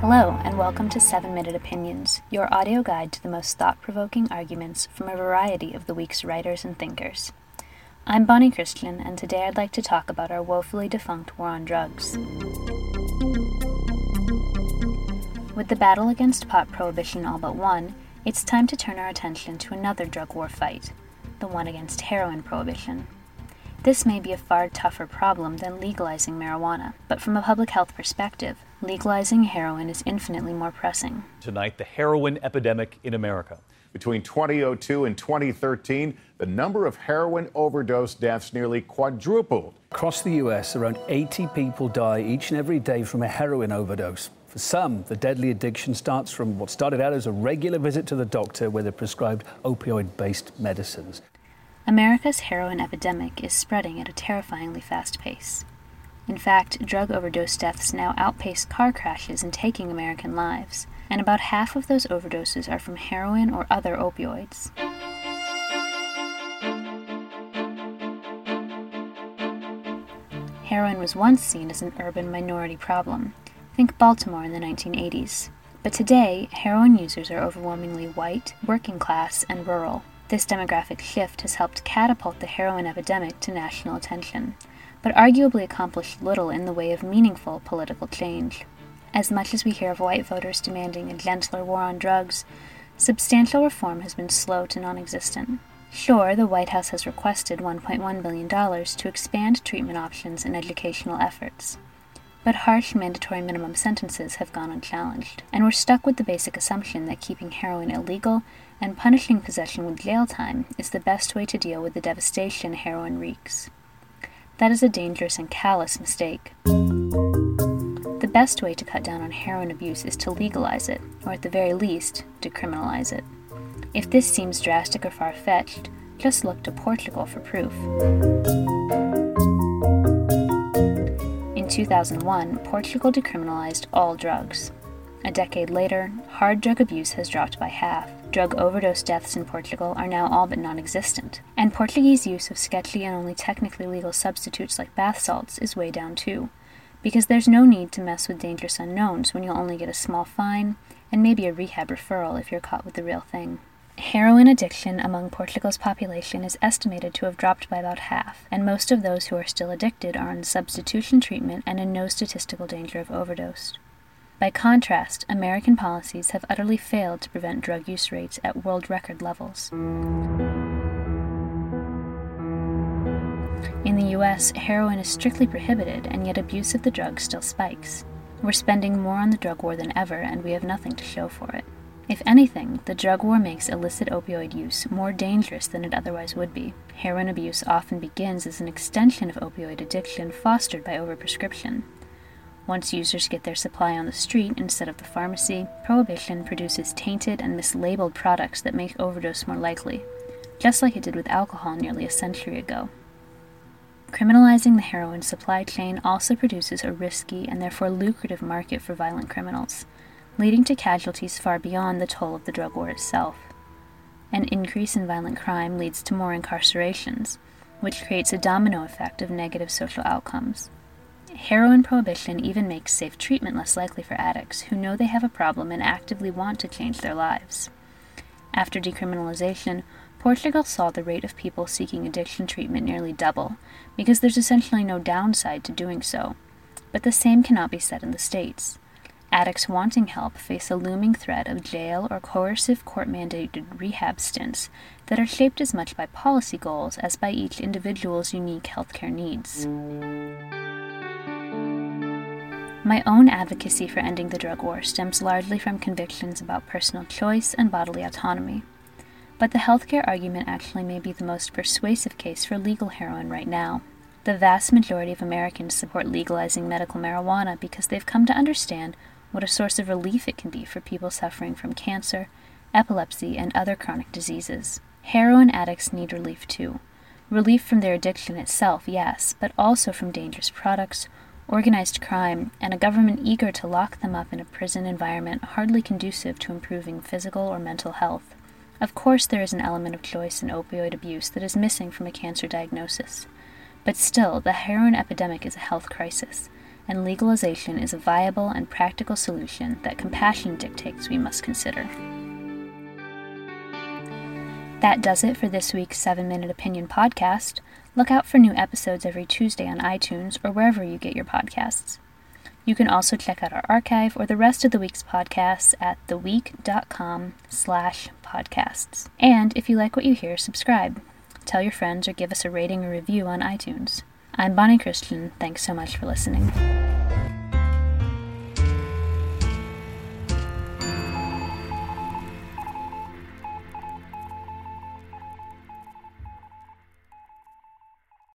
Hello, and welcome to 7 Minute Opinions, your audio guide to the most thought provoking arguments from a variety of the week's writers and thinkers. I'm Bonnie Kristian, and today I'd like to talk about our woefully defunct war on drugs. With the battle against pot prohibition all but won, it's time to turn our attention to another drug war fight the one against heroin prohibition. This may be a far tougher problem than legalizing marijuana, but from a public health perspective, legalizing heroin is infinitely more pressing. Tonight, the heroin epidemic in America. Between 2002 and 2013, the number of heroin overdose deaths nearly quadrupled. Across the U.S., around 80 people die each and every day from a heroin overdose. For some, the deadly addiction starts from what started out as a regular visit to the doctor where they're prescribed opioid based medicines. America's heroin epidemic is spreading at a terrifyingly fast pace. In fact, drug overdose deaths now outpace car crashes in taking American lives, and about half of those overdoses are from heroin or other opioids. Heroin was once seen as an urban minority problem. Think Baltimore in the 1980s. But today, heroin users are overwhelmingly white, working class, and rural. This demographic shift has helped catapult the heroin epidemic to national attention, but arguably accomplished little in the way of meaningful political change. As much as we hear of white voters demanding a gentler war on drugs, substantial reform has been slow to non existent. Sure, the White House has requested $1.1 billion to expand treatment options and educational efforts. But harsh mandatory minimum sentences have gone unchallenged, and we're stuck with the basic assumption that keeping heroin illegal and punishing possession with jail time is the best way to deal with the devastation heroin wreaks. That is a dangerous and callous mistake. The best way to cut down on heroin abuse is to legalize it, or at the very least, decriminalize it. If this seems drastic or far fetched, just look to Portugal for proof. In 2001, Portugal decriminalized all drugs. A decade later, hard drug abuse has dropped by half. Drug overdose deaths in Portugal are now all but non existent. And Portuguese use of sketchy and only technically legal substitutes like bath salts is way down too. Because there's no need to mess with dangerous unknowns when you'll only get a small fine and maybe a rehab referral if you're caught with the real thing. Heroin addiction among Portugal's population is estimated to have dropped by about half, and most of those who are still addicted are on substitution treatment and in no statistical danger of overdose. By contrast, American policies have utterly failed to prevent drug use rates at world record levels. In the US, heroin is strictly prohibited, and yet abuse of the drug still spikes. We're spending more on the drug war than ever, and we have nothing to show for it. If anything, the drug war makes illicit opioid use more dangerous than it otherwise would be. Heroin abuse often begins as an extension of opioid addiction fostered by overprescription. Once users get their supply on the street instead of the pharmacy, prohibition produces tainted and mislabeled products that make overdose more likely, just like it did with alcohol nearly a century ago. Criminalizing the heroin supply chain also produces a risky and therefore lucrative market for violent criminals leading to casualties far beyond the toll of the drug war itself. An increase in violent crime leads to more incarcerations, which creates a domino effect of negative social outcomes. Heroin prohibition even makes safe treatment less likely for addicts who know they have a problem and actively want to change their lives. After decriminalization, Portugal saw the rate of people seeking addiction treatment nearly double, because there's essentially no downside to doing so. But the same cannot be said in the States. Addicts wanting help face a looming threat of jail or coercive court mandated rehab stints that are shaped as much by policy goals as by each individual's unique healthcare needs. My own advocacy for ending the drug war stems largely from convictions about personal choice and bodily autonomy. But the healthcare argument actually may be the most persuasive case for legal heroin right now. The vast majority of Americans support legalizing medical marijuana because they've come to understand what a source of relief it can be for people suffering from cancer, epilepsy, and other chronic diseases. Heroin addicts need relief too. Relief from their addiction itself, yes, but also from dangerous products, organized crime, and a government eager to lock them up in a prison environment hardly conducive to improving physical or mental health. Of course, there is an element of choice in opioid abuse that is missing from a cancer diagnosis. But still, the heroin epidemic is a health crisis, and legalization is a viable and practical solution that compassion dictates we must consider. That does it for this week's 7 Minute Opinion podcast. Look out for new episodes every Tuesday on iTunes or wherever you get your podcasts. You can also check out our archive or the rest of the week's podcasts at theweek.com slash podcasts. And if you like what you hear, subscribe. Tell your friends or give us a rating or review on iTunes. I'm Bonnie Kristian. Thanks so much for listening.